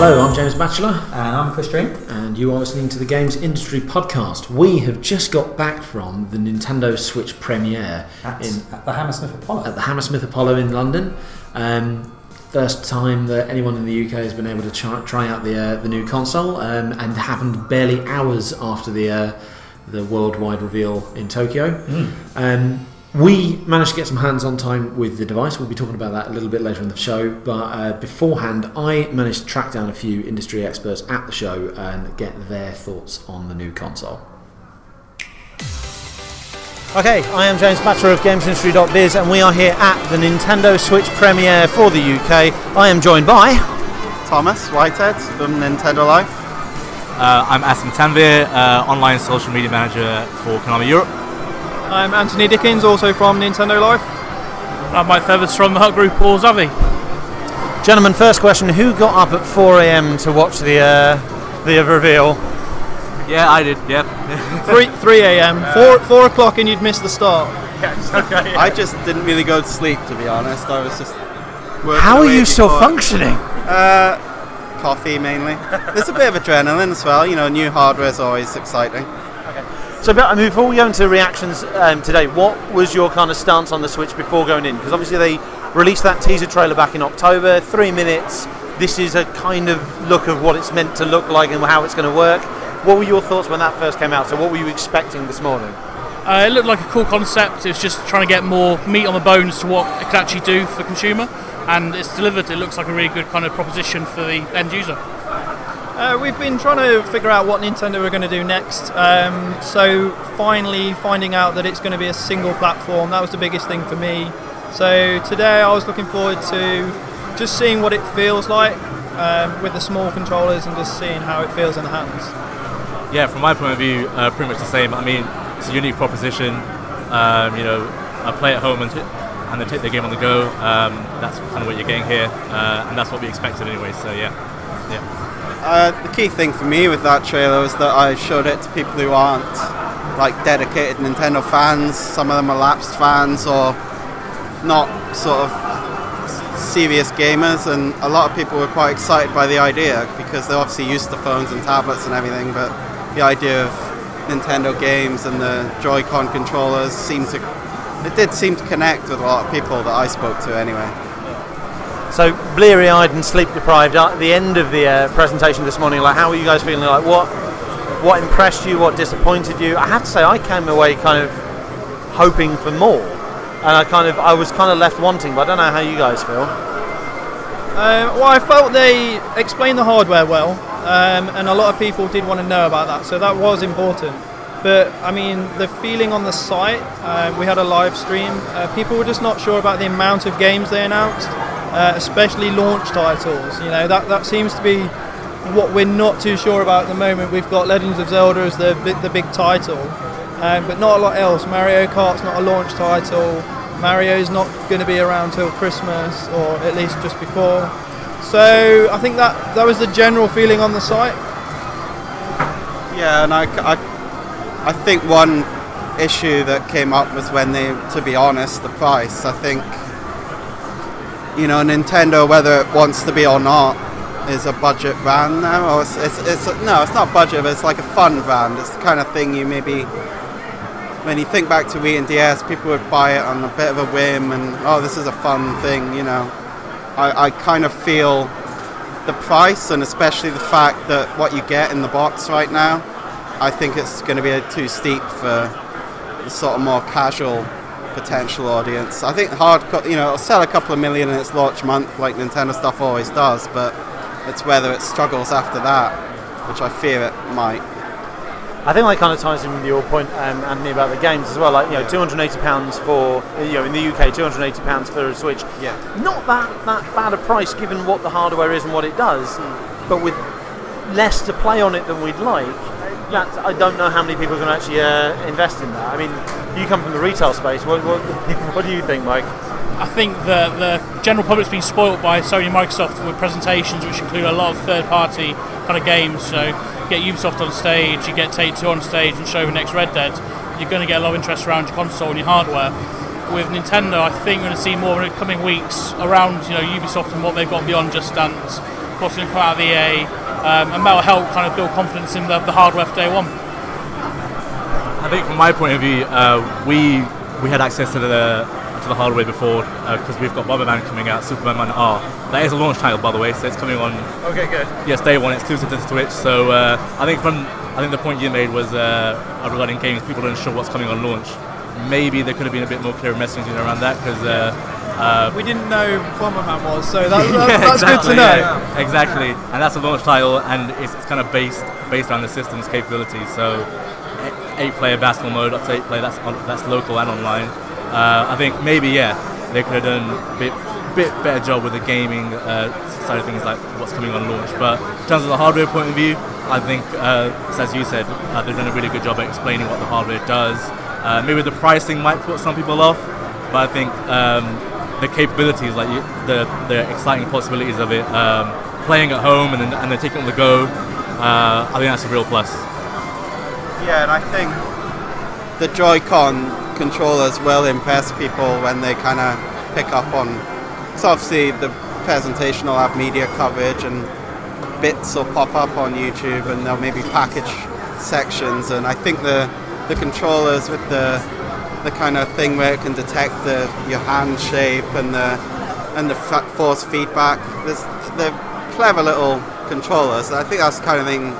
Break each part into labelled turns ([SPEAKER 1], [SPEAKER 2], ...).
[SPEAKER 1] Hello, I'm James Batchelor,
[SPEAKER 2] And I'm Chris Dring.
[SPEAKER 1] and you are listening to the Games Industry Podcast. We have just got back from the Nintendo Switch premiere
[SPEAKER 2] At,
[SPEAKER 1] in,
[SPEAKER 2] at the Hammersmith Apollo.
[SPEAKER 1] at the Hammersmith Apollo in London. Um, first time that anyone in the UK has been able to try, try out the uh, the new console, um, and happened barely hours after the uh, the worldwide reveal in Tokyo.
[SPEAKER 2] Mm.
[SPEAKER 1] Um, we managed to get some hands-on time with the device. We'll be talking about that a little bit later in the show. But uh, beforehand, I managed to track down a few industry experts at the show and get their thoughts on the new console. Okay, I am James Batchelor of GamesIndustry.biz, and we are here at the Nintendo Switch premiere for the UK. I am joined by.
[SPEAKER 3] Thomas Whitehead from Nintendo Life.
[SPEAKER 4] Uh, I'm Asim Tanvir, uh, online social media manager for Konami Europe.
[SPEAKER 5] I'm Anthony Dickens, also from Nintendo Life.
[SPEAKER 6] I'm Mike Fethers from the Hut Group Paul Zavvi.
[SPEAKER 1] Gentlemen, first question: Who got up at 4 a.m. to watch the uh, the reveal?
[SPEAKER 4] Yeah, I did. Yeah.
[SPEAKER 5] 3 3 a.m. Four four o'clock, and you'd miss the start. Yes. Okay. Yeah.
[SPEAKER 3] I just didn't really go to sleep, to be honest. I was just.
[SPEAKER 1] How are
[SPEAKER 3] away
[SPEAKER 1] you still
[SPEAKER 3] before-
[SPEAKER 1] functioning?
[SPEAKER 3] Uh, coffee mainly. There's a bit of adrenaline as well. You know, new hardware is always exciting.
[SPEAKER 1] So, but, I mean, before we go into reactions um, today, what was your kind of stance on the Switch before going in? Because obviously they released that teaser trailer back in October, three minutes. This is a kind of look of what it's meant to look like and how it's going to work. What were your thoughts when that first came out? So, what were you expecting this morning?
[SPEAKER 6] Uh, it looked like a cool concept. It was just trying to get more meat on the bones to what it could actually do for the consumer, and it's delivered. It looks like a really good kind of proposition for the end user.
[SPEAKER 5] Uh, we've been trying to figure out what Nintendo are going to do next. Um, so finally finding out that it's going to be a single platform, that was the biggest thing for me. So today I was looking forward to just seeing what it feels like um, with the small controllers and just seeing how it feels in the hands.
[SPEAKER 4] yeah, from my point of view, uh, pretty much the same. I mean, it's a unique proposition. Um, you know, I play at home and, t- and then take the game on the go. Um, that's kind of what you're getting here, uh, and that's what we expected anyway. So yeah, yeah.
[SPEAKER 3] Uh, the key thing for me with that trailer was that I showed it to people who aren't like dedicated Nintendo fans. Some of them are lapsed fans or not sort of serious gamers, and a lot of people were quite excited by the idea because they're obviously used to phones and tablets and everything. But the idea of Nintendo games and the Joy-Con controllers seemed to it did seem to connect with a lot of people that I spoke to anyway.
[SPEAKER 1] So, bleary eyed and sleep deprived at the end of the uh, presentation this morning, like, how were you guys feeling? Like, what what impressed you? What disappointed you? I have to say, I came away kind of hoping for more. And I kind of, I was kind of left wanting, but I don't know how you guys feel.
[SPEAKER 5] Uh, well, I felt they explained the hardware well, um, and a lot of people did want to know about that, so that was important. But I mean, the feeling on the site, uh, we had a live stream. Uh, people were just not sure about the amount of games they announced, uh, especially launch titles. You know, that that seems to be what we're not too sure about at the moment. We've got Legends of Zelda as the the big title, um, but not a lot else. Mario Kart's not a launch title. Mario's not going to be around till Christmas, or at least just before. So I think that that was the general feeling on the site.
[SPEAKER 3] Yeah, and I, I, I think one issue that came up was when they, to be honest, the price. I think, you know, Nintendo, whether it wants to be or not, is a budget brand now. Or it's, it's, it's no, it's not budget, but it's like a fun brand. It's the kind of thing you maybe, when you think back to Wii and DS, people would buy it on a bit of a whim, and oh, this is a fun thing, you know. I, I kind of feel the price and especially the fact that what you get in the box right now, I think it's going to be too steep for the sort of more casual potential audience. I think hardcore, you know, it'll sell a couple of million in its launch month, like Nintendo stuff always does, but it's whether it struggles after that, which I fear it might.
[SPEAKER 1] I think that kind of ties in with your point, um, Anthony, about the games as well. Like, you know, two hundred eighty pounds for, you know, in the UK, two hundred eighty pounds for a Switch.
[SPEAKER 3] Yeah.
[SPEAKER 1] Not that that bad a price given what the hardware is and what it does, but with less to play on it than we'd like. That I don't know how many people are going to actually uh, invest in that. I mean, you come from the retail space. What, what, what do you think, Mike?
[SPEAKER 6] I think the the general public's been spoilt by Sony and Microsoft with presentations which include a lot of third-party kind of games. So you get Ubisoft on stage, you get Take Two on stage, and show the next Red Dead. You're going to get a lot of interest around your console and your hardware. With Nintendo, I think we're going to see more in the coming weeks around you know Ubisoft and what they've got beyond Just Dance. course, going to come out of EA, um, and that will help kind of build confidence in the, the hardware for day one.
[SPEAKER 4] I think from my point of view, uh, we we had access to the to the hardware before because uh, we've got Bomberman coming out, Superman R. That is a launch title, by the way, so it's coming on.
[SPEAKER 1] Okay, good.
[SPEAKER 4] Yes, day one, It's exclusive to Switch. So uh, I think from I think the point you made was uh, regarding games, people don't sure what's coming on launch. Maybe there could have been a bit more clear messaging around that because. Uh,
[SPEAKER 5] we didn't know Bomberman was, so that, that,
[SPEAKER 4] yeah,
[SPEAKER 5] that's
[SPEAKER 4] exactly,
[SPEAKER 5] good to know.
[SPEAKER 4] yeah, exactly, and that's a launch title, and it's, it's kind of based based on the system's capabilities. So, eight player basketball mode up to eight player. That's on, that's local and online. Uh, I think maybe yeah, they could have done a bit bit better job with the gaming uh, side of things, like what's coming on launch. But in terms of the hardware point of view, I think uh, as you said, uh, they've done a really good job at explaining what the hardware does. Uh, maybe the pricing might put some people off, but I think um, the capabilities, like you, the the exciting possibilities of it, um, playing at home and then, and then taking it on the go, uh, I think that's a real plus.
[SPEAKER 3] Yeah, and I think the Joy-Con controllers will impress people when they kind of pick up on. So obviously the presentation will have media coverage and bits will pop up on YouTube and they'll maybe package sections. And I think the the controllers with the the kind of thing where it can detect the your hand shape and the and the force feedback. There's they're clever little controllers. I think that's the kind of thing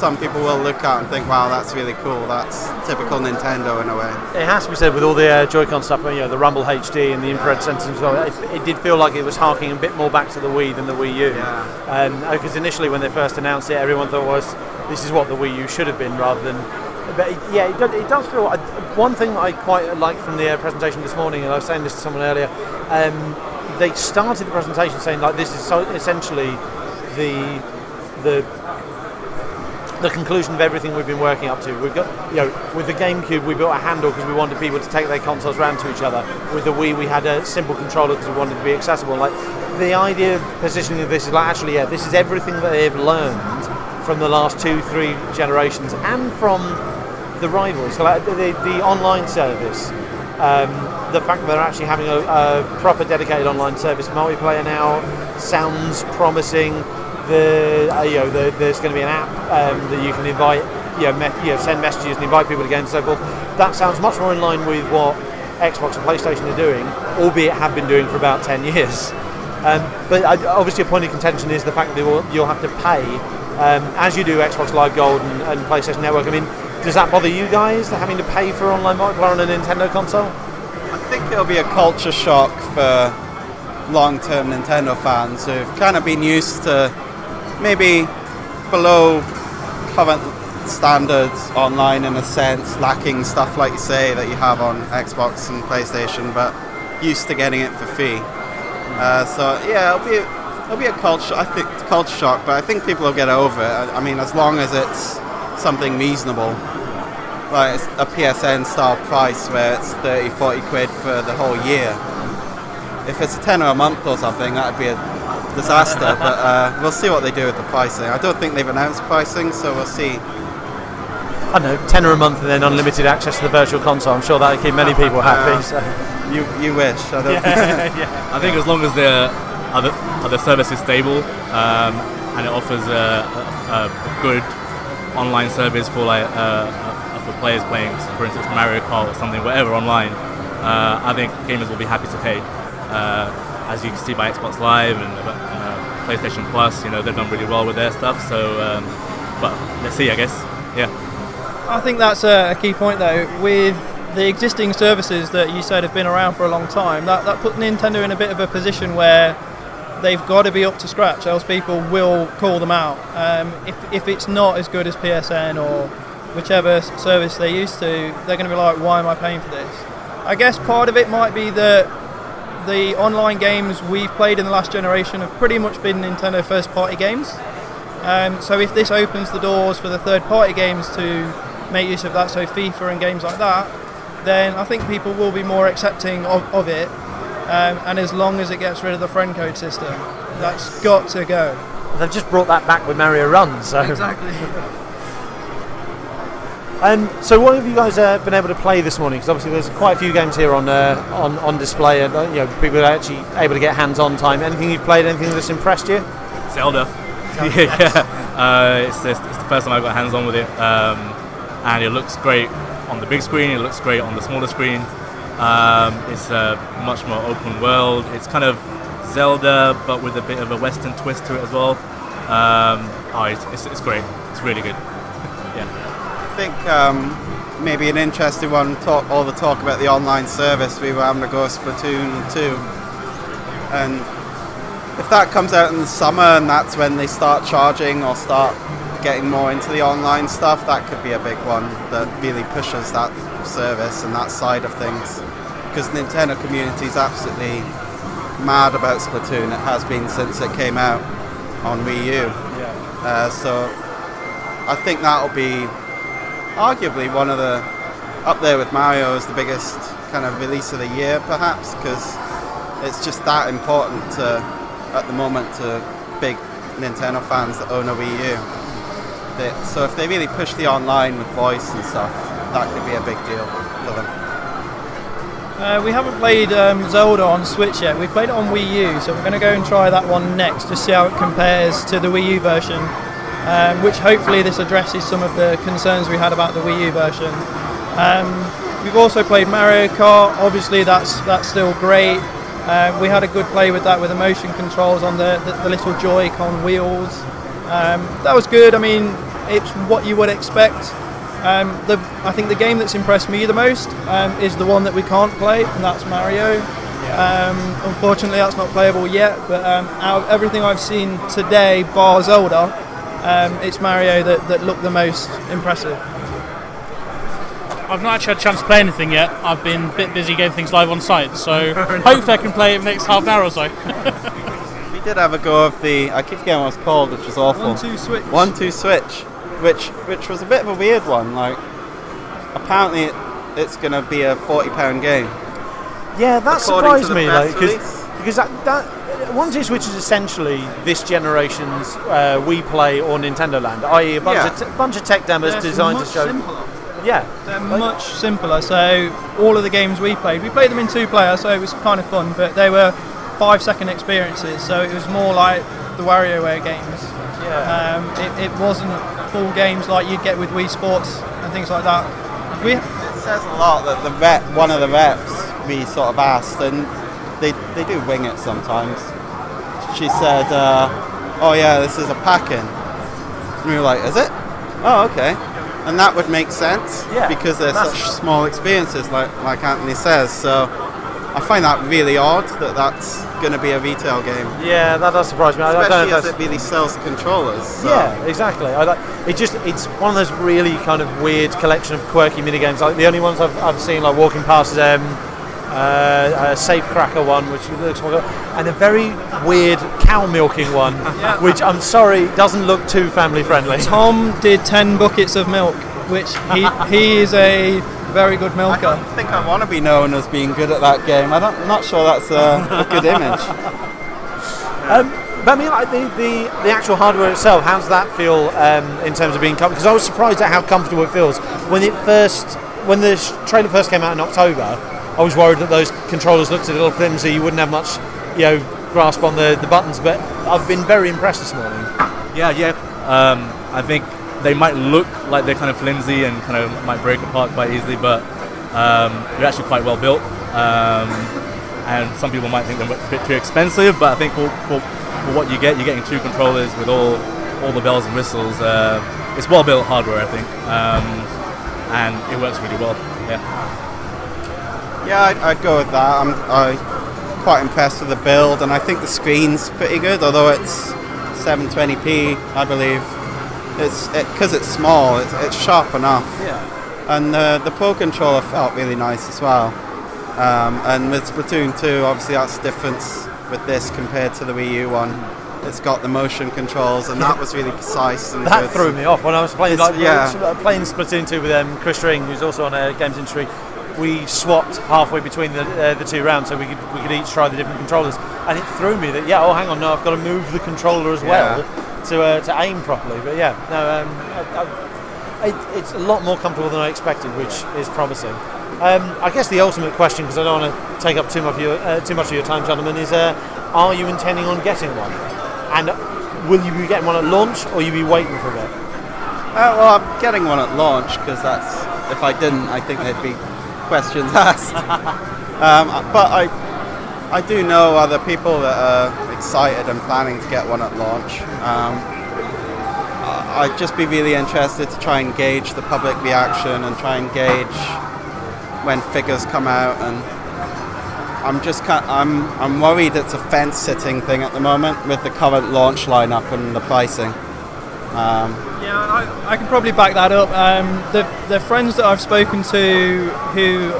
[SPEAKER 3] some people will look at and think, "Wow, that's really cool." That's typical Nintendo in a way.
[SPEAKER 1] It has to be said with all the uh, Joy-Con stuff, you know, the Rumble HD and the infrared sensors as well. It, it, did feel like it was harking a bit more back to the Wii than the Wii U.
[SPEAKER 3] Yeah.
[SPEAKER 1] Because um, initially, when they first announced it, everyone thought was this is what the Wii U should have been, rather than. But yeah, it does, it does feel. Uh, one thing I quite like from the uh, presentation this morning, and I was saying this to someone earlier. Um, they started the presentation saying like this is so essentially the the the conclusion of everything we've been working up to. We've got, you know, with the GameCube, we built a handle because we wanted people to take their consoles around to each other. With the Wii, we had a simple controller because we wanted to be accessible. Like the idea of positioning this is like actually, yeah, this is everything that they've learned from the last two, three generations, and from the rivals. The, the, online service. Um, the fact that they're actually having a, a proper dedicated online service multiplayer now sounds promising the, uh, you know, the, there's going to be an app um, that you can invite, you know, me, you know, send messages and invite people to games and so forth. That sounds much more in line with what Xbox and PlayStation are doing, albeit have been doing for about 10 years. Um, but uh, obviously, a point of contention is the fact that you'll, you'll have to pay, um, as you do Xbox Live Gold and, and PlayStation Network. I mean, does that bother you guys, having to pay for online multiplayer on a Nintendo console?
[SPEAKER 3] I think it'll be a culture shock for long-term Nintendo fans who've kind of been used to maybe below current standards online in a sense, lacking stuff like you say that you have on Xbox and PlayStation, but used to getting it for free. Uh, so yeah, it'll be a, it'll be a culture. I think culture shock, but I think people will get over it. I, I mean, as long as it's something reasonable, like it's a PSN style price where it's 30, 40 quid for the whole year. If it's a tenner a month or something, that'd be a disaster. but uh, we'll see what they do with the pricing. I don't think they've announced pricing, so we'll see.
[SPEAKER 1] I don't know, tenner a month and then unlimited access to the virtual console. I'm sure that'll keep many people happy.
[SPEAKER 3] Uh,
[SPEAKER 1] so.
[SPEAKER 3] You you wish. I don't.
[SPEAKER 1] Yeah, yeah.
[SPEAKER 4] I think as long as the other other service is stable um, and it offers a, a, a good online service for like uh, uh, for players playing, for instance, Mario Kart or something, whatever online, uh, I think gamers will be happy to pay. Uh, as you can see by Xbox Live and uh, PlayStation Plus, you know they've done really well with their stuff. So, um, but let's see, I guess. Yeah.
[SPEAKER 5] I think that's a key point though. With the existing services that you said have been around for a long time, that, that put Nintendo in a bit of a position where they've got to be up to scratch, else people will call them out. Um, if, if it's not as good as PSN or whichever service they're used to, they're going to be like, why am I paying for this? I guess part of it might be that the online games we've played in the last generation have pretty much been Nintendo first party games. Um, so if this opens the doors for the third party games to make use of that, so FIFA and games like that, then I think people will be more accepting of, of it. Um, and as long as it gets rid of the friend code system, that's got to go.
[SPEAKER 1] They've just brought that back with Mario Run, so.
[SPEAKER 5] Exactly.
[SPEAKER 1] And so, what have you guys uh, been able to play this morning? Because obviously, there's quite a few games here on uh, on, on display, and uh, you know, people are actually able to get hands-on time. Anything you've played? Anything that's impressed you?
[SPEAKER 4] Zelda. yeah, uh, it's, it's, it's the first time I've got hands on with it, um, and it looks great on the big screen. It looks great on the smaller screen. Um, it's a much more open world. It's kind of Zelda, but with a bit of a Western twist to it as well. Um, oh, it's, it's, it's great. It's really good. yeah.
[SPEAKER 3] I think um, maybe an interesting one. Talk, all the talk about the online service. We were having to go Splatoon 2, and if that comes out in the summer and that's when they start charging or start getting more into the online stuff, that could be a big one that really pushes that service and that side of things. Because Nintendo community is absolutely mad about Splatoon. It has been since it came out on Wii U.
[SPEAKER 1] Yeah.
[SPEAKER 3] Uh, so I think that'll be arguably one of the up there with Mario as the biggest kind of release of the year, perhaps, because it's just that important to at the moment to big Nintendo fans that own a Wii U. They, so if they really push the online with voice and stuff, that could be a big deal for them.
[SPEAKER 5] Uh, we haven't played um, Zelda on Switch yet. We've played it on Wii U, so we're going to go and try that one next to see how it compares to the Wii U version. Um, which hopefully this addresses some of the concerns we had about the Wii U version. Um, we've also played Mario Kart. Obviously, that's that's still great. Um, we had a good play with that with the motion controls on the, the, the little Joy-Con wheels. Um, that was good. I mean, it's what you would expect. Um, the, I think the game that's impressed me the most um, is the one that we can't play, and that's Mario. Um, unfortunately, that's not playable yet. But um, out of everything I've seen today, bar Zelda, um, it's Mario that, that looked the most impressive.
[SPEAKER 6] I've not actually had a chance to play anything yet. I've been a bit busy getting things live on site, so hopefully I can play it the next half an hour or so.
[SPEAKER 3] We did have a go of the I keep forgetting what it's called, which was awful.
[SPEAKER 5] One, two, switch.
[SPEAKER 3] One two switch, which which was a bit of a weird one. Like apparently it, it's going to be a forty pound game.
[SPEAKER 1] Yeah, that
[SPEAKER 3] According
[SPEAKER 1] surprised me, like, cause, because that, that One Two Switch is essentially this generation's uh, Wii Play or Nintendo Land, i.e., a bunch,
[SPEAKER 3] Yeah.
[SPEAKER 1] of t- bunch of tech demos
[SPEAKER 5] They're
[SPEAKER 1] designed to show.
[SPEAKER 5] simpler.
[SPEAKER 1] Yeah,
[SPEAKER 5] They're
[SPEAKER 1] Like-
[SPEAKER 5] much simpler. So all of the games we played, we played them in two player, so it was kind of fun. But they were five second experiences, so it was more like the WarioWare games.
[SPEAKER 1] yeah.
[SPEAKER 5] Um, it, it wasn't full games like you'd get with Wii Sports and things like that. We
[SPEAKER 3] It says a lot that the rep, one of the reps, we sort of asked, and they they do wing it sometimes. She said, uh, "Oh yeah, this is a pack-in," and we were like, "Is it? Oh okay." And that would make sense
[SPEAKER 1] Yeah,
[SPEAKER 3] because they're such small experiences, like like Anthony says. So I find that really odd that that's going to be a retail game,
[SPEAKER 1] yeah, that does surprise me. I, I don't know
[SPEAKER 3] especially
[SPEAKER 1] if
[SPEAKER 3] as it really sells the controllers. So.
[SPEAKER 1] Yeah, exactly. I like it. Just it's one of those really kind of weird collection of quirky mini games. Like the only ones I've, I've seen like walking past is um, uh, a safe cracker one, which looks more, and a very weird cow milking one, which I'm sorry doesn't look too family friendly.
[SPEAKER 5] Tom did ten buckets of milk, which he he is a very good milker.
[SPEAKER 3] I don't think I want to be known as being good at that game. I don't, I'm not sure that's a, a good image.
[SPEAKER 1] Um, but I mean, like the, the, the actual hardware itself, how does that feel um, in terms of being comfortable? Because I was surprised at how comfortable it feels when it first, when the sh- trailer first came out in October. I was worried that those controllers looked a little flimsy. You wouldn't have much, you know, grasp on the, the buttons. But I've been very impressed this morning.
[SPEAKER 4] Yeah, yeah. Um, I think they might look like they're kind of flimsy and kind of might break apart quite easily, but um, they're actually quite well built. Um, and some people might think they're a bit too expensive, but I think for, for, for what you get, you're getting two controllers with all all the bells and whistles. Uh, it's well built hardware, I think, um, and it works really well. Yeah.
[SPEAKER 3] Yeah, I'd, I'd go with that. I'm I, quite impressed with the build, and I think the screen's pretty good, although it's 720p, I believe. It's because it's small, it's, it's sharp enough.
[SPEAKER 1] Yeah.
[SPEAKER 3] And uh, the Pro controller felt really nice as well. Um, and with Splatoon 2, obviously that's the difference with this compared to the Wii U one. It's got the motion controls, and that was really precise and
[SPEAKER 1] That
[SPEAKER 3] good.
[SPEAKER 1] threw me off when I was playing
[SPEAKER 3] It's-
[SPEAKER 1] like
[SPEAKER 3] yeah.
[SPEAKER 1] uh, playing Splatoon 2 with um, Chris Dring, who's also on a games industry. We swapped halfway between the, uh, the two rounds, so we could we could each try the different controllers, and it threw me that yeah, oh hang on, no, I've got to move the controller as well to uh, to aim properly. But yeah, no, um, I, I, it's a lot more comfortable than I expected, which is promising. Um, I guess the ultimate question, because I don't want to take up too much of your uh, too much of your time, gentlemen, is uh, are you intending on getting one? And
[SPEAKER 7] will you be getting one at launch, or you be waiting for it?
[SPEAKER 3] Uh, well, I'm getting one at launch because that's. If I didn't, I think there'd be questions asked. um, but I, I do know other people that are excited and planning to get one at launch. Um, I'd just be really interested to try and gauge the public reaction and try and gauge when figures come out. And I'm just kind I'm I'm worried it's a fence sitting thing at the moment with the current launch lineup and the pricing. Um,
[SPEAKER 5] Yeah, I, I can probably back that up. Um, the the friends that I've spoken to, who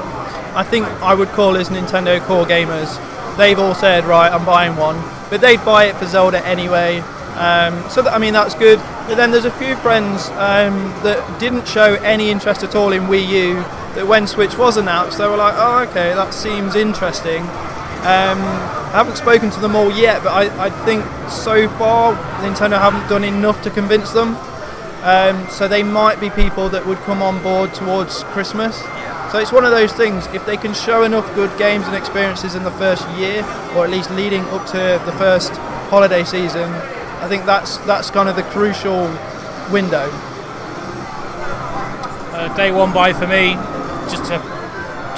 [SPEAKER 5] I think I would call as Nintendo core gamers, they've all said, right, I'm buying one, but they'd buy it for Zelda anyway. Um, so that, I mean that's good. But then there's a few friends um, that didn't show any interest at all in Wii U. That when Switch was announced, they were like, oh okay, that seems interesting. Um, I haven't spoken to them all yet, but I, I think so far Nintendo haven't done enough to convince them. Um, so they might be people that would come on board towards Christmas. So it's one of those things. If they can show enough good games and experiences in the first year, or at least leading up to the first holiday season, I think that's that's kind of the crucial window.
[SPEAKER 6] Uh, day one buy for me, just to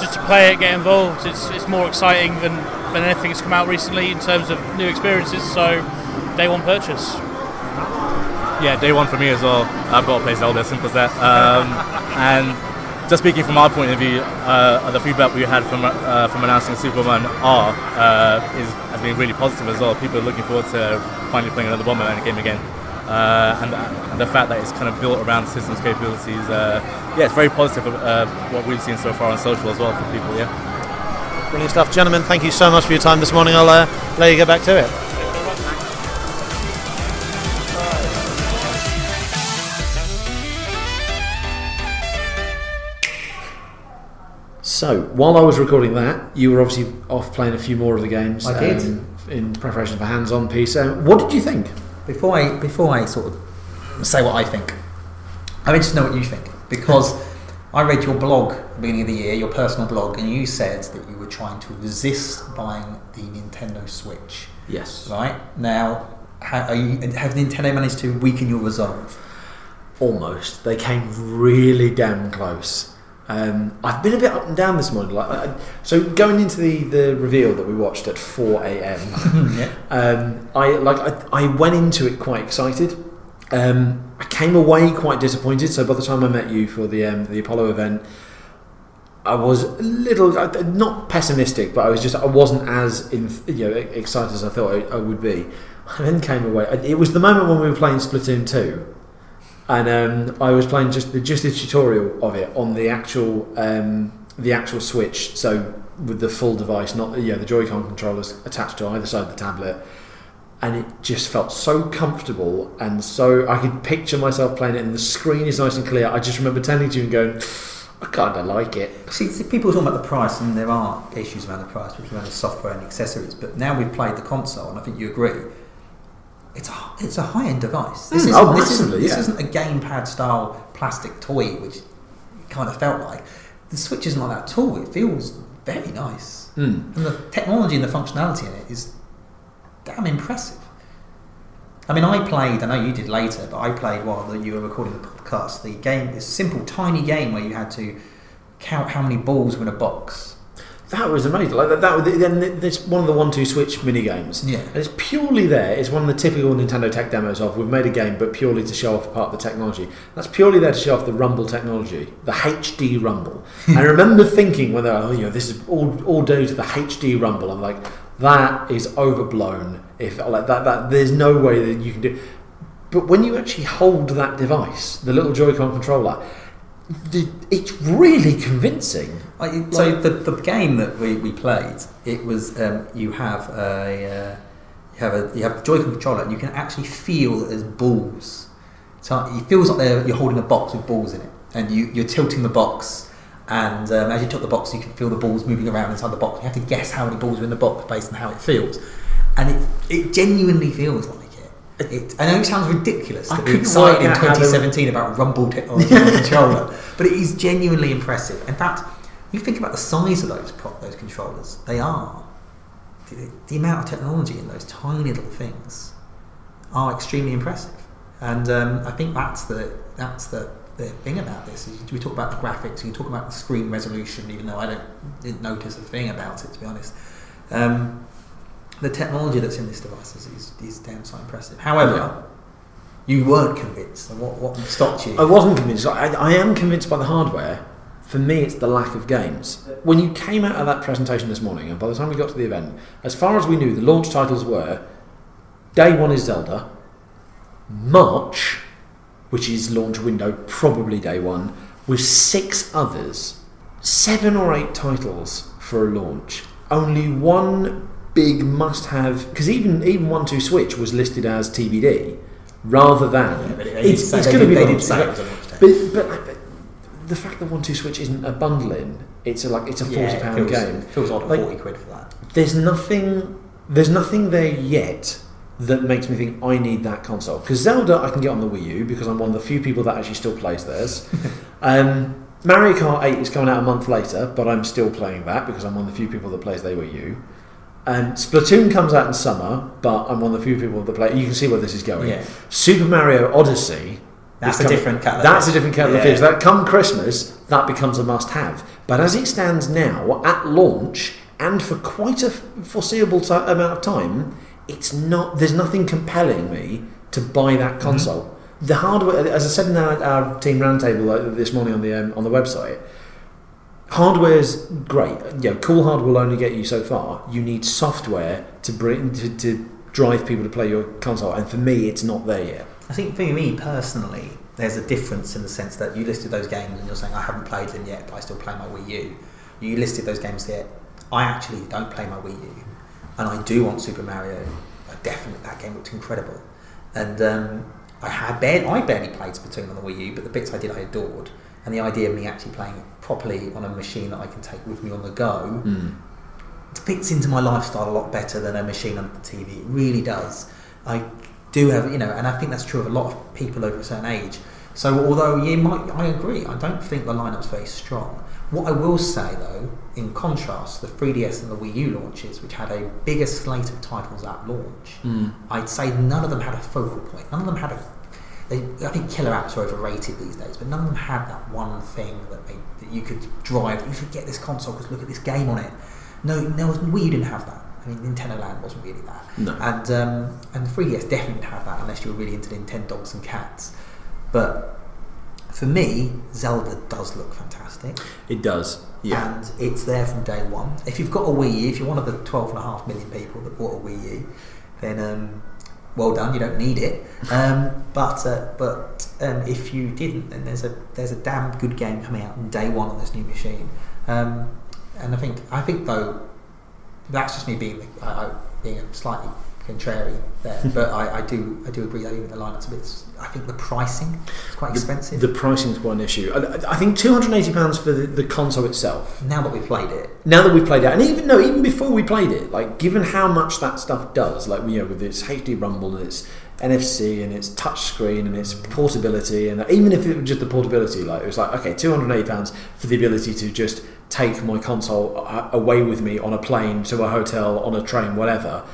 [SPEAKER 6] just to play it, get involved. It's it's more exciting than than anything that's come out recently in terms of new experiences. So day one purchase.
[SPEAKER 4] Yeah, day one for me as well. I've got to play Zelda, simple as that. Um, and just speaking from our point of view, uh, the feedback we had from uh, from announcing Superman R uh, is has been really positive as well. People are looking forward to finally playing another Bomberman game again. Uh, and, and the fact that it's kind of built around systems capabilities, uh, yeah, it's very positive. Uh, what we've seen so far on social as well for people. Yeah.
[SPEAKER 7] Brilliant stuff, gentlemen. Thank you so much for your time this morning. I'll uh, let you get back to it. So, while I was recording that, you were obviously off playing a few more of the games.
[SPEAKER 2] I did.
[SPEAKER 7] um, in preparation for hands-on piece. Um, what did you think?
[SPEAKER 2] Before I before I sort of say what I think, I'm interested to know what you think because I read your blog at the beginning of the year, your personal blog, and you said that you were trying to resist buying the Nintendo Switch.
[SPEAKER 7] Yes.
[SPEAKER 2] Right now, are you, have Nintendo managed to weaken your resolve?
[SPEAKER 7] Almost. They came really damn close. Um, I've been a bit up and down this morning. Like, I, so going into the, the reveal that we watched at four a.m.
[SPEAKER 2] yeah.
[SPEAKER 7] um, I like I, I went into it quite excited. Um, I came away quite disappointed. So by the time I met you for the um, the Apollo event, I was a little not pessimistic, but I was just I wasn't as in, you know excited as I thought I, I would be. I then came away. It was the moment when we were playing Splatoon two, and um, I was playing just the just the tutorial of it on the actual um, the actual Switch. So with the full device, not yeah the Joy-Con controllers attached to either side of the tablet, and it just felt so comfortable and so I could picture myself playing it, and the screen is nice and clear. I just remember turning to you and going, I kind of like it.
[SPEAKER 2] See, see, people are talking about the price, and there are issues around the price, particularly around the software and accessories. But now we've played the console, and I think you agree. It's a it's a high end device. This
[SPEAKER 7] Mm,
[SPEAKER 2] isn't
[SPEAKER 7] oh,
[SPEAKER 2] this isn't
[SPEAKER 7] massively,
[SPEAKER 2] this isn't a gamepad style plastic toy, which it kind of felt like. The Switch isn't like that at all. It feels very nice,
[SPEAKER 7] Mm.
[SPEAKER 2] and the technology and the functionality in it is damn impressive. I mean, I played. I know you did later, but I played while the- you were recording the podcast. The game, this simple, tiny game where you had to count how many balls were in a box.
[SPEAKER 7] That was amazing. Like that, that then this one of the one-two switch mini games.
[SPEAKER 2] Yeah.
[SPEAKER 7] And it's purely there. It's one of the typical Nintendo tech demos of we've made a game, but purely to show off part of the technology. That's purely there to show off the Rumble technology, the HD Rumble. and I remember thinking when they're, oh, you know, this is all all due to the HD Rumble. I'm like, that is overblown. If like that, that there's no way that you can do. But when you actually hold that device, the little Joy-Con controller, it's really convincing.
[SPEAKER 2] I, so the, the game that we, we played, it was um, you have a uh, you have a you have a Joy-Con controller, and you can actually feel that there's balls. So it feels like you're holding a box with balls in it, and you, you're tilting the box. And um, as you tilt the box, you can feel the balls moving around inside the box. You have to guess how many balls are in the box based on how it feels, and it, it genuinely feels like it. It, I know it sounds ridiculous
[SPEAKER 7] I
[SPEAKER 2] to be excited in
[SPEAKER 7] work out how they-
[SPEAKER 2] 2017 about rumble technology on the controller, but it is genuinely impressive. In fact, you think about the size of those pro- those controllers; they are the, the amount of technology in those tiny little things. are extremely impressive. And um, I think that's the that's the, the thing about this. Is we talk about the graphics, you talk about the screen resolution, even though I don't didn't notice a thing about it to be honest. Um, the technology that's in this device is, is, is damn so impressive. However, you weren't convinced. And what, what stopped you?
[SPEAKER 7] I wasn't convinced. I, I am convinced by the hardware. For me, it's the lack of games. When you came out of that presentation this morning, and by the time we got to the event, as far as we knew, the launch titles were Day one is Zelda, March, which is launch window, probably day one, with six others, seven or eight titles for a launch. Only one big must-have, because even even one two Switch was listed as TBD, rather than
[SPEAKER 2] Yeah, did
[SPEAKER 7] it's, it's going to be
[SPEAKER 2] they did
[SPEAKER 7] launched,
[SPEAKER 2] say
[SPEAKER 7] but-
[SPEAKER 2] was a launch day.
[SPEAKER 7] but, but, the fact that one two Switch isn't a bundling, it's a like it's a forty
[SPEAKER 2] Yeah, it
[SPEAKER 7] pound
[SPEAKER 2] feels,
[SPEAKER 7] game.
[SPEAKER 2] feels odd at
[SPEAKER 7] Like-
[SPEAKER 2] 40 quid for that.
[SPEAKER 7] There's nothing. There's nothing there yet that makes me think I need that console. Because Zelda, I can get on the Wii U because I'm one of the few people that actually still plays theirs. um, Mario Kart 8 is coming out a month later, but I'm still playing that because I'm one of the few people that plays their Wii U. And Splatoon comes out in summer, but I'm one of the few people that play. You can see where this is going.
[SPEAKER 2] Yeah.
[SPEAKER 7] Super Mario Odyssey.
[SPEAKER 2] That's a
[SPEAKER 7] coming-
[SPEAKER 2] different kettle
[SPEAKER 7] That's a different kettle of fish. That come Christmas, that becomes a must-have. But as it stands now, at launch and for quite a foreseeable ti amount of time, it's not. There's nothing compelling me to buy that console. The hardware, as I said in our, our team roundtable this morning on the um, on the website, hardware's great. Yeah, cool hardware will only get you so far. You need software to bring to, to drive people to play your console, and for me, it's not there yet.
[SPEAKER 2] I think for me personally, there's a difference in the sense that you listed those games and you're saying I haven't played them yet, but I still play my Wii U. You listed those games there. I actually don't play my Wii U, and I do want Super Mario. I definitely that game looked incredible, and um, I had barely, I barely played Splatoon on the Wii U, but the bits I did I adored. And the idea of me actually playing it properly on a machine that I can take with me on the go fits into my lifestyle a lot better than a machine on the TV. It really does. I do have, you know, and I think that's true of a lot of people over a certain age. So although you might, I agree. I don't think the lineup's very strong. What I will say though, in contrast, the 3DS and the Wii U launches, which had a bigger slate of titles at launch, I'd say none of them had a focal point. None of them had a. They, I think killer apps are overrated these days, but none of them had that one thing that, they, that you could drive. You should get this console because look at this game on it. No, no, Wii U didn't have that. I mean, Nintendo Land wasn't really that.
[SPEAKER 7] No.
[SPEAKER 2] And um, and the 3DS definitely didn't have that unless you were really into Nintendo dogs and cats. But for me, Zelda does look fantastic.
[SPEAKER 7] It does. Yeah.
[SPEAKER 2] And it's there from day one. If you've got a Wii U, if you're one of the 12.5 million people that bought a Wii U, then um, well done. You don't need it. Um, but uh, but um, if you didn't, then there's a there's a damn good game coming out on day one on this new machine. Um, and I think I think though that's just me being I, I, being a slightly contrary there, but I, I do I do agree that even the lineup's a bit. I think the pricing is quite expensive.
[SPEAKER 7] The pricing is quite an issue. I, I think two hundred and eighty pounds for the, the console itself.
[SPEAKER 2] now that we've played it,
[SPEAKER 7] Now that we've played it, and even no, even before we played it, like given how much that stuff does, like you know, with its HD rumble and its NFC and its touch screen and its portability, and even if it was just the portability, like it was like okay, two hundred and eighty pounds for the ability to just take my console uh, away with me on a plane to a hotel, on a train, whatever.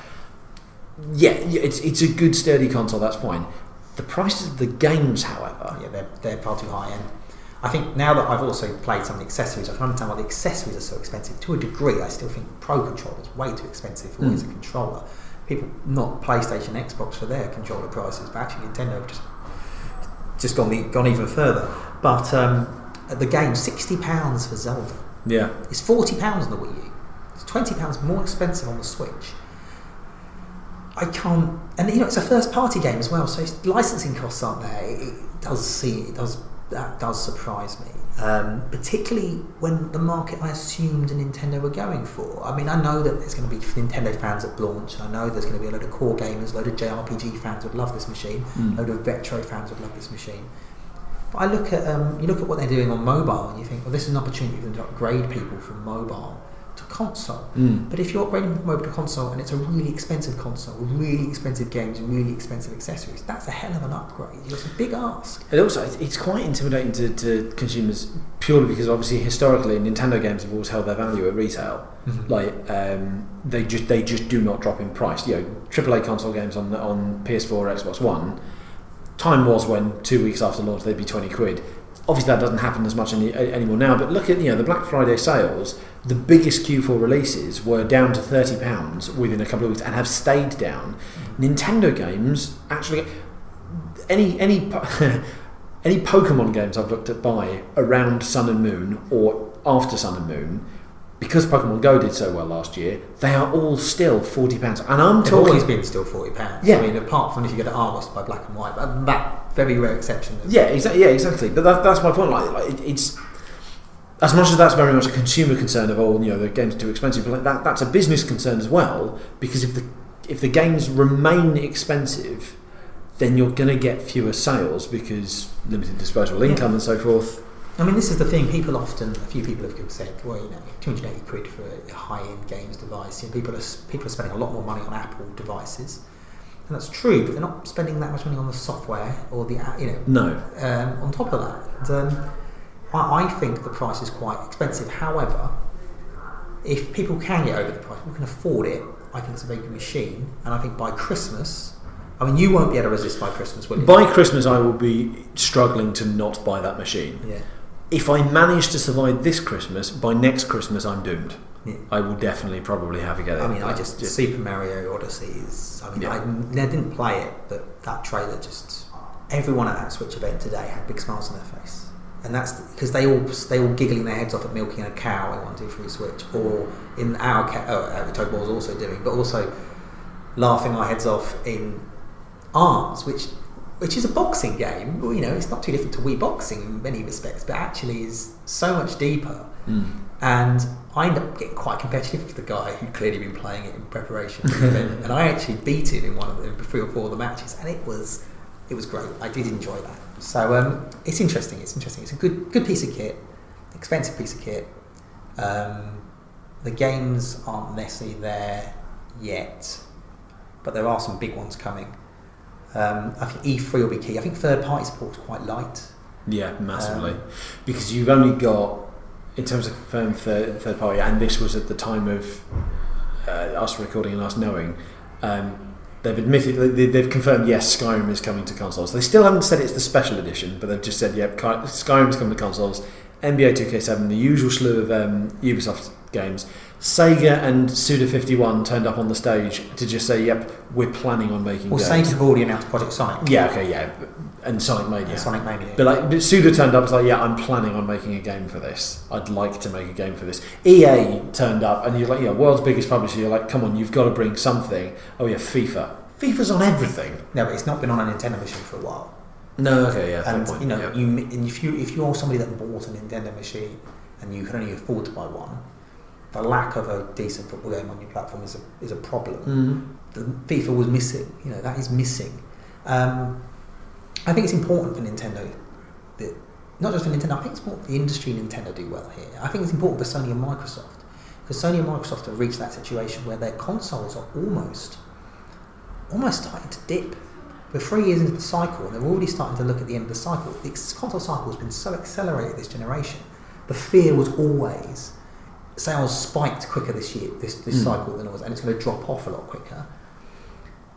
[SPEAKER 7] Yeah, yeah, it's it's a good sturdy console. That's fine. The prices of the games, however,
[SPEAKER 2] yeah, they're, they're far too high end. I think now that I've also played some of the accessories, I can understand why the accessories are so expensive. To a degree, I still think Pro Controller is way too expensive for as a controller. People, not PlayStation, Xbox for their controller prices, but actually Nintendo have just just gone the, gone even further. But um, the game, sixty pounds for Zelda.
[SPEAKER 7] yeah,
[SPEAKER 2] It's forty pounds on the Wii U. It's twenty pounds more expensive on the Switch. I can't, and you know it's a first party game as well, so it's- licensing costs aren't there. It, it does see, it does that does surprise me, um, particularly when the market I assumed Nintendo were going for. I mean, I know that there's going to be Nintendo fans at launch, and I know there's going to be a load of core gamers, a load of JRPG fans would love this machine, a load of retro fans would love this machine. But I look at um, you look at what they're doing on mobile, and you think, well, this is an opportunity for them to upgrade people from mobile console.
[SPEAKER 7] Mm.
[SPEAKER 2] But if you're upgrading from mobile to console and it's a really expensive console with really expensive games, really expensive accessories, that's a hell of an upgrade. It's a big ask.
[SPEAKER 7] And also, it's- quite intimidating to, to consumers purely because obviously historically Nintendo games have always held their value at retail. Like um, they just they just do not drop in price. You know, AAA console games on on PS4 or Xbox One. Time was when two weeks after launch they'd be twenty quid. Obviously, that doesn't happen as much any, anymore now. But look at you know the Black Friday sales. The biggest Q4 releases were down to thirty pounds within a couple of weeks and have stayed down. Nintendo games actually any any any Pokemon games I've looked at buy around Sun and Moon or after Sun and Moon, because Pokemon Go did so well last year, they are all still forty pounds. And I'm
[SPEAKER 2] They've
[SPEAKER 7] talking.
[SPEAKER 2] always been still forty pounds.
[SPEAKER 7] Yeah.
[SPEAKER 2] I mean, apart from if you get it Argos by Black and White, but that very rare exception.
[SPEAKER 7] Yeah, exactly. Yeah, exactly. But that, that's my point. Like, like it, it's as much as that's very much a consumer concern of oh, you know, the game's too expensive. Like that, that's a business concern as well because if the if the games remain expensive, then you're going to get fewer sales because limited disposable income and so forth.
[SPEAKER 2] I mean, this is the thing. People often, a few people have said, well, you know, 280 quid for a high-end games device. You know, people are people are spending a lot more money on Apple devices, and that's true. But they're not spending that much money on the software or the, you know,
[SPEAKER 7] No.
[SPEAKER 2] um, on top of that. And, um, I, I think the price is quite expensive. However, if people can get over the price, people can afford it. I think it's a very good machine, and I think by Christmas, I mean, you won't be able to resist by Christmas, will you?
[SPEAKER 7] By Christmas, I will be struggling to not buy that machine.
[SPEAKER 2] yeah.
[SPEAKER 7] If I manage to survive this Christmas, by next Christmas, I'm doomed.
[SPEAKER 2] Yeah.
[SPEAKER 7] I will definitely probably have a go.
[SPEAKER 2] I mean, I just Super Mario Odyssey is. I mean,
[SPEAKER 7] Yeah.
[SPEAKER 2] I, I didn't play it, but that trailer just. Everyone at that Switch event today had big smiles on their face, and that's because they all they all giggling their heads off at milking a cow in one two three Switch, or in our ca- oh, uh, Toad Ball's also doing, but also laughing our heads off in Arms, which which is a boxing game. Well, you know, it's not too different to Wii Boxing in many respects, but actually is so much deeper. And I end up getting quite competitive with the guy who'd clearly been playing it in preparation. And I actually beat him in one of the three or four of the matches, and it was it was great. I did enjoy that. So um, it's interesting. It's interesting. It's a good good piece of kit, expensive piece of kit. Um, the games aren't necessarily there yet, but there are some big ones coming. Um, I think E3 will be key. I think third party support is quite light.
[SPEAKER 7] Yeah, massively.
[SPEAKER 2] Um,
[SPEAKER 7] because you've only got, in terms of confirmed third, third party, and this was at the time of uh, us recording and us knowing, um, they've admitted, they, they've confirmed, yes, Skyrim is coming to consoles. They still haven't said it's the special edition, but they've just said, yep, Skyrim's coming to consoles. NBA 2K17, the usual slew of um, Ubisoft games. Sega and Suda51 turned up on the stage to just say, yep, we're planning on making
[SPEAKER 2] Well,
[SPEAKER 7] games.
[SPEAKER 2] Sega have already announced Project Sonic.
[SPEAKER 7] Yeah, okay, yeah. And Sonic Mania.
[SPEAKER 2] Sonic Mania.
[SPEAKER 7] But like, but Suda turned up. Was like, yeah, I'm planning on making a game for this. I'd like to make a game for this. EA turned up, and you're like, yeah, world's biggest publisher. You're like, come on, you've got to bring something. Oh yeah, FIFA. FIFA's on everything.
[SPEAKER 2] No, but it's not been on a Nintendo machine for a while.
[SPEAKER 7] No, okay, yeah,
[SPEAKER 2] and you know,
[SPEAKER 7] yeah.
[SPEAKER 2] you and if you if you're somebody that bought a Nintendo machine and you can only afford to buy one, the lack of a decent football game on your platform is a is a problem.
[SPEAKER 7] Mhm.
[SPEAKER 2] The FIFA was missing. You know that is missing. Um, I think it's important for Nintendo that not just for Nintendo. I think it's important for the industry Nintendo do well here. I think it's important for Sony and Microsoft because Sony and Microsoft have reached that situation where their consoles are almost almost starting to dip. We're three years into the cycle, and they're already starting to look at the end of the cycle. The console cycle has been so accelerated this generation. The fear was always sales spiked quicker this year, this, this
[SPEAKER 7] Mm.
[SPEAKER 2] cycle than it was, and it's going to drop off a lot quicker.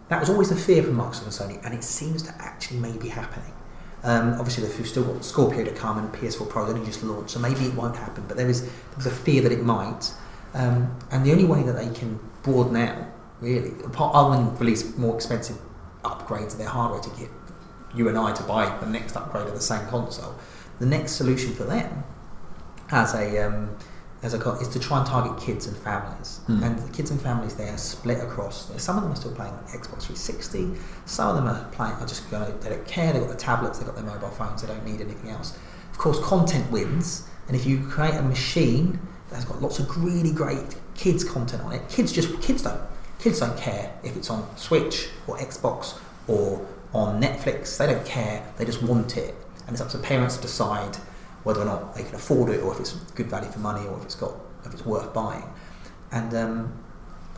[SPEAKER 2] That was always the fear from Microsoft and Sony, and it seems to actually maybe happening. Um, obviously, we've still got Scorpio to come, and PS4 Pro's only just launched, so maybe it won't happen. But there is there's a fear that it might, um, and the only way that they can broaden out, really, apart other than release more expensive upgrades of their hardware to get you and I to buy the next upgrade of the same console, the next solution for them as a um, as is to try and target kids and families.
[SPEAKER 7] Hmm.
[SPEAKER 2] And the kids and families they are split across. Some of them are still playing Xbox 360. Some of them are playing. Are just going. They don't care. They've got the tablets. They've got their mobile phones. They don't need anything else. Of course, content wins. And if you create a machine that's got lots of really great kids content on it, kids just kids don't kids don't care if it's on Switch or Xbox or on Netflix. They don't care. They just want it, and it's up to parents to decide whether or not they can afford it or if it's good value for money or if it's got if it's worth buying. and um,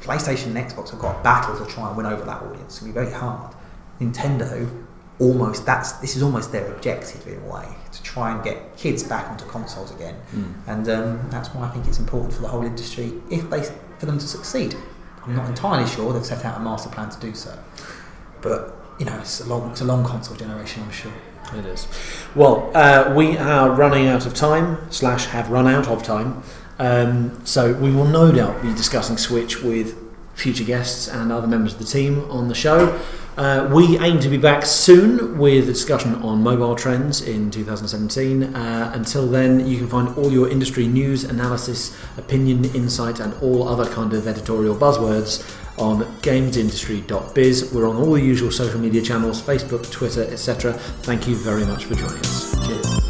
[SPEAKER 2] PlayStation and Xbox have got a battle to try and win over that audience. It's going to be very hard. Nintendo almost that's this is almost their objective in a way to try and get kids back onto consoles again, and um, that's why I think it's important for the whole industry if they for them to succeed. I'm not entirely sure they've set out a master plan to do so, but you know it's a long it's a long console generation, I'm sure.
[SPEAKER 7] It is. Well, uh, we are running out of time, slash, have run out of time. Um, so we will no doubt be discussing Switch with future guests and other members of the team on the show. Uh, we aim to be back soon with a discussion on mobile trends in 2017. Uh, until then, you can find all your industry news, analysis, opinion, insight, and all other kind of editorial buzzwords on gamesindustry.biz. We're on all the usual social media channels Facebook, Twitter, etc. Thank you very much for joining us.
[SPEAKER 2] Cheers.